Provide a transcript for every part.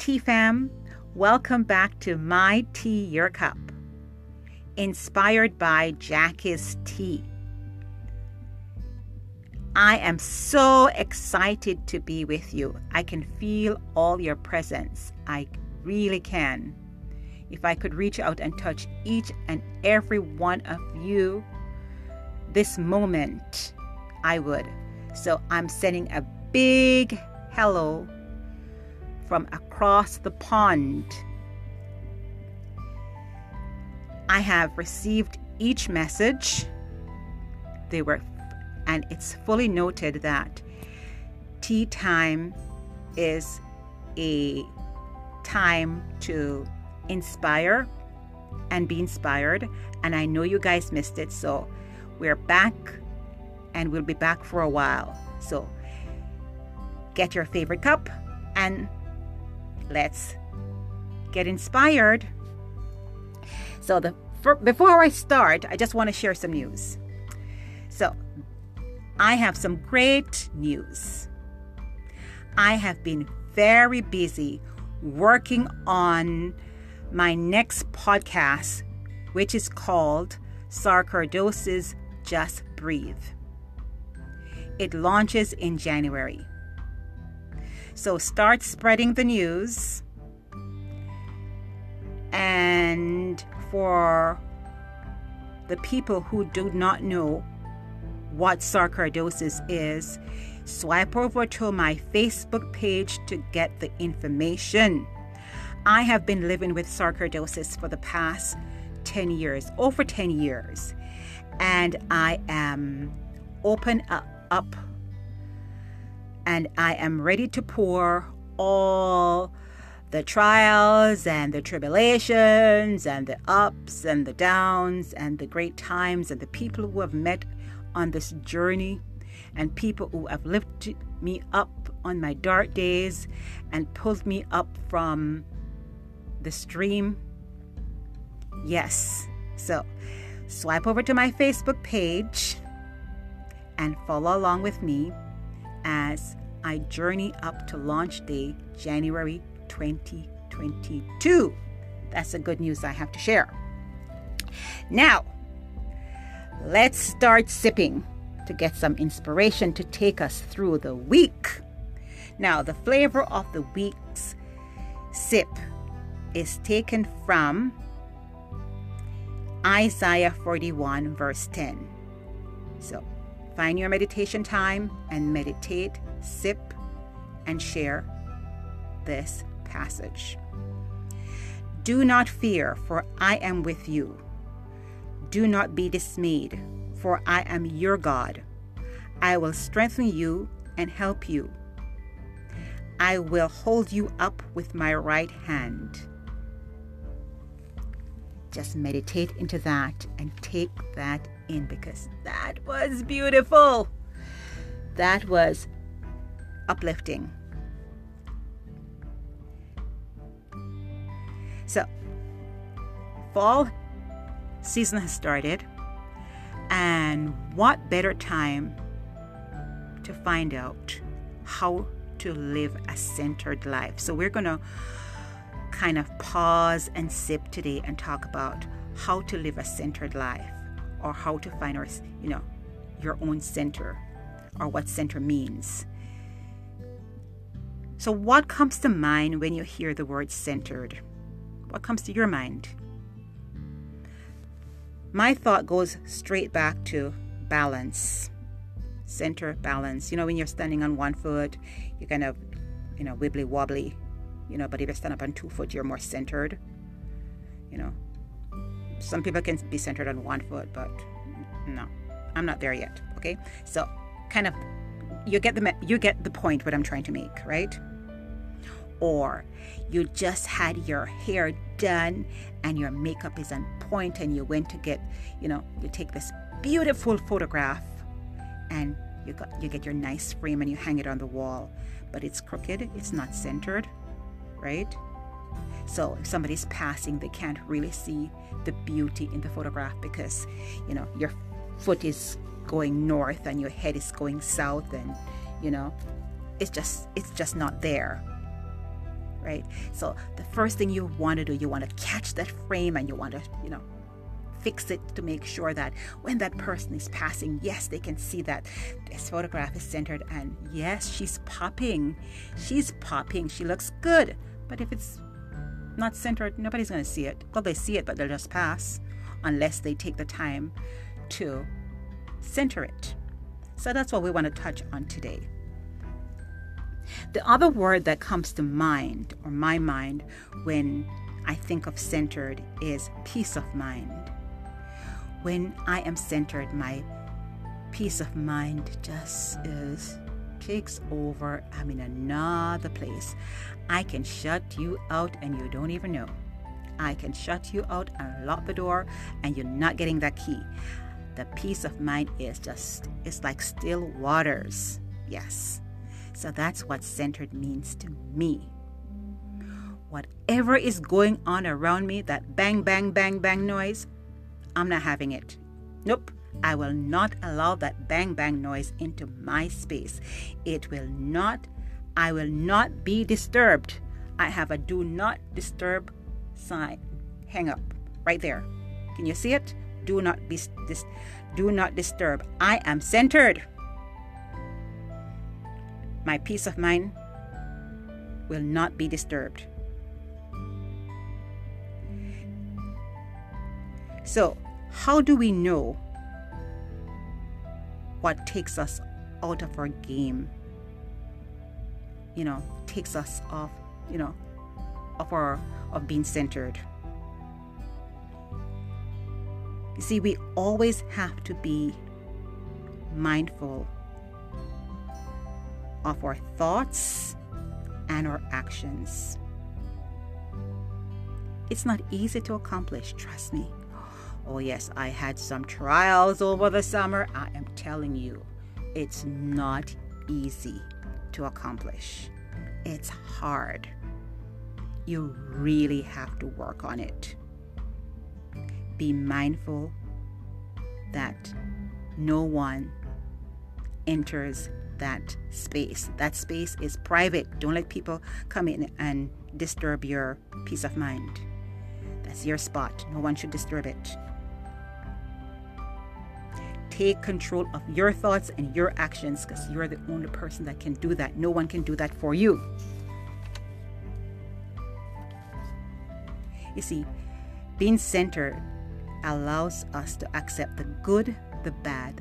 Tea Fam. Welcome back to My Tea Your Cup, inspired by Jackie's Tea. I am so excited to be with you. I can feel all your presence. I really can. If I could reach out and touch each and every one of you this moment, I would. So I'm sending a big hello from across the pond. I have received each message. They were, and it's fully noted that tea time is a time to inspire and be inspired. And I know you guys missed it, so we're back and we'll be back for a while. So get your favorite cup and let's get inspired. So the for, before I start, I just want to share some news. So I have some great news. I have been very busy working on my next podcast, which is called Sarcoidosis Just Breathe. It launches in January. So start spreading the news. And for the people who do not know what sarcoidosis is, swipe over to my Facebook page to get the information. I have been living with sarcoidosis for the past 10 years, over 10 years, and I am open up, up and I am ready to pour all the trials and the tribulations and the ups and the downs and the great times and the people who have met on this journey and people who have lifted me up on my dark days and pulled me up from the stream. Yes. So swipe over to my Facebook page and follow along with me as I journey up to launch day, January 2022. That's the good news I have to share. Now, let's start sipping to get some inspiration to take us through the week. Now, the flavor of the week's sip is taken from Isaiah 41, verse 10. So, find your meditation time and meditate sip, and share this passage. Do not fear, for I am with you. Do not be dismayed, for I am your God. I will strengthen you and help you. I will hold you up with my right hand. Just meditate into that and take that in because that was beautiful. That was uplifting. So, fall season has started, and what better time to find out how to live a centered life? So, we're going to kind of pause and sip today and talk about how to live a centered life or how to find our, you know, your own center or what center means. So, what comes to mind when you hear the word centered? What comes to your mind? My thought goes straight back to balance, center balance. You know, when you're standing on one foot, you're kind of, you know, wibbly wobbly, you know, but if you stand up on two foot, you're more centered. You know, some people can be centered on one foot, but no, I'm not there yet. Okay, so kind of you get the you get the point what I'm trying to make, right? or you just had your hair done and your makeup is on point and you went to get, you know, you take this beautiful photograph and you got you get your nice frame and you hang it on the wall, but it's crooked, it's not centered, right? So if somebody's passing, they can't really see the beauty in the photograph because, you know, your foot is going north and your head is going south and, you know, it's just it's just not there right? So the first thing you want to do, you want to catch that frame and you want to, you know, fix it to make sure that when that person is passing, yes, they can see that this photograph is centered and yes, she's popping. She's popping. She looks good. But if it's not centered, nobody's going to see it. Well, they see it, but they'll just pass unless they take the time to center it. So that's what we want to touch on today. The other word that comes to mind, or my mind, when I think of centered is peace of mind. When I am centered, my peace of mind just is takes over. I'm in another place. I can shut you out and you don't even know. I can shut you out and lock the door and you're not getting that key. The peace of mind is just, it's like still waters. Yes. So that's what centered means to me. Whatever is going on around me, that bang, bang, bang, bang noise, I'm not having it. Nope. I will not allow that bang, bang noise into my space. It will not, I will not be disturbed. I have a do not disturb sign. Hang up right there. Can you see it? Do not be dis, do not disturb. I am centered my peace of mind will not be disturbed. So, how do we know what takes us out of our game? You know, takes us off, you know, of our of being centered. You see, we always have to be mindful of our thoughts and our actions. It's not easy to accomplish, trust me. Oh, yes, I had some trials over the summer. I am telling you, it's not easy to accomplish. It's hard. You really have to work on it. Be mindful that no one enters that space. That space is private. Don't let people come in and disturb your peace of mind. That's your spot. No one should disturb it. Take control of your thoughts and your actions because you're the only person that can do that. No one can do that for you. You see, being centered allows us to accept the good, the bad,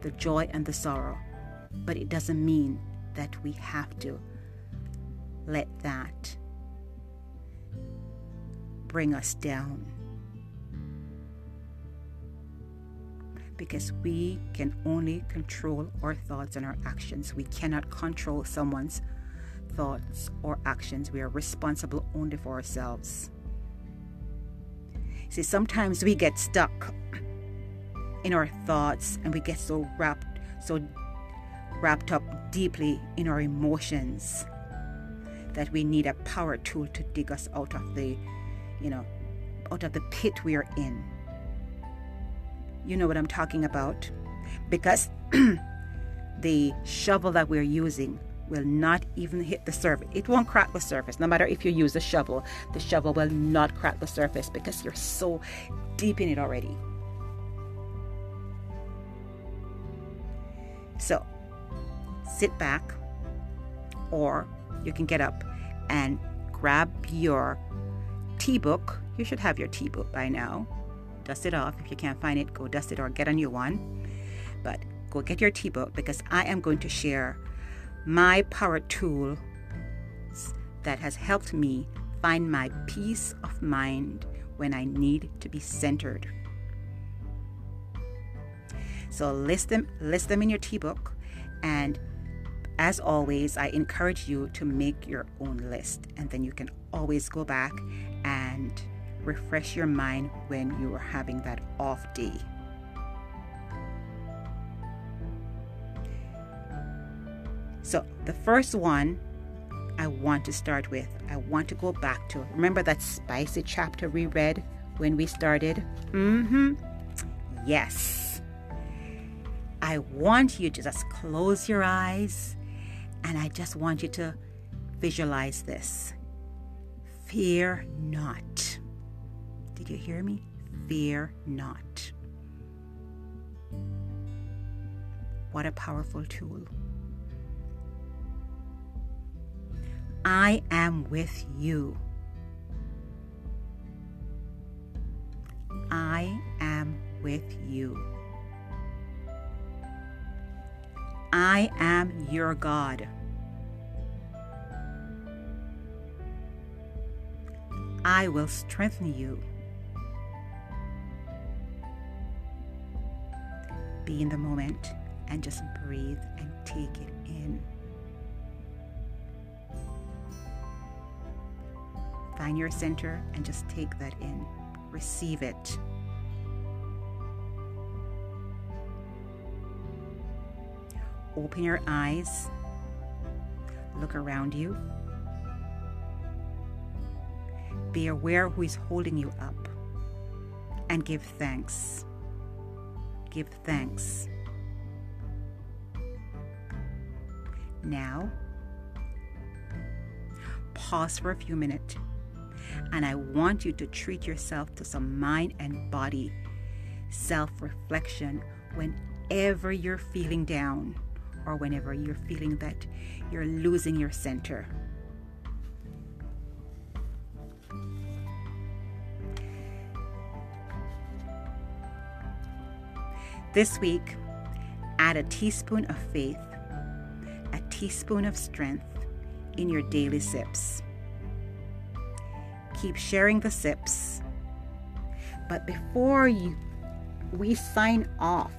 the joy, and the sorrow but it doesn't mean that we have to let that bring us down. Because we can only control our thoughts and our actions. We cannot control someone's thoughts or actions. We are responsible only for ourselves. See, sometimes we get stuck in our thoughts and we get so wrapped, so wrapped up deeply in our emotions that we need a power tool to dig us out of the, you know, out of the pit we are in. You know what I'm talking about? Because the shovel that we're using will not even hit the surface. It won't crack the surface. No matter if you use a shovel, the shovel will not crack the surface because you're so deep in it already. So, sit back or you can get up and grab your tea book. You should have your tea book by now. Dust it off. If you can't find it, go dust it or get a new one. But go get your tea book because I am going to share my power tool that has helped me find my peace of mind when I need to be centered. So list them list them in your tea book and as always, I encourage you to make your own list, and then you can always go back and refresh your mind when you are having that off day. So, the first one I want to start with, I want to go back to remember that spicy chapter we read when we started? Mm hmm. Yes. I want you to just close your eyes and I just want you to visualize this. Fear not. Did you hear me? Fear not. What a powerful tool. I am with you. I am with you. I am your God. I will strengthen you. Be in the moment and just breathe and take it in. Find your center and just take that in. Receive it. Open your eyes. Look around you. Be aware who is holding you up. And give thanks. Give thanks. Now, pause for a few minutes and I want you to treat yourself to some mind and body self reflection whenever you're feeling down or whenever you're feeling that you're losing your center. This week, add a teaspoon of faith, a teaspoon of strength in your daily sips keep sharing the sips. But before you, we sign off,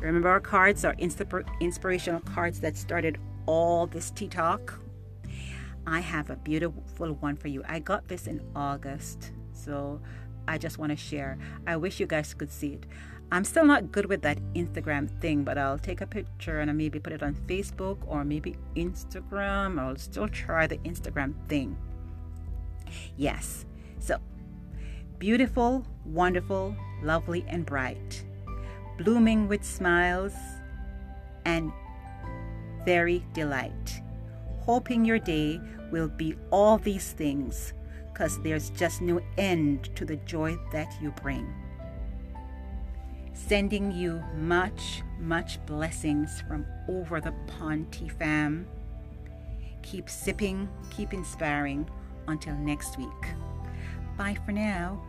remember our cards are inspirational cards that started all this tea talk. I have a beautiful one for you. I got this in August, so I just want to share. I wish you guys could see it. I'm still not good with that Instagram thing, but I'll take a picture and I maybe put it on Facebook or maybe Instagram. I'll still try the Instagram thing. Yes. So, beautiful, wonderful, lovely, and bright, blooming with smiles and very delight. Hoping your day will be all these things because there's just no end to the joy that you bring. Sending you much, much blessings from over the pond, Fam. Keep sipping, keep inspiring until next week. Bye for now.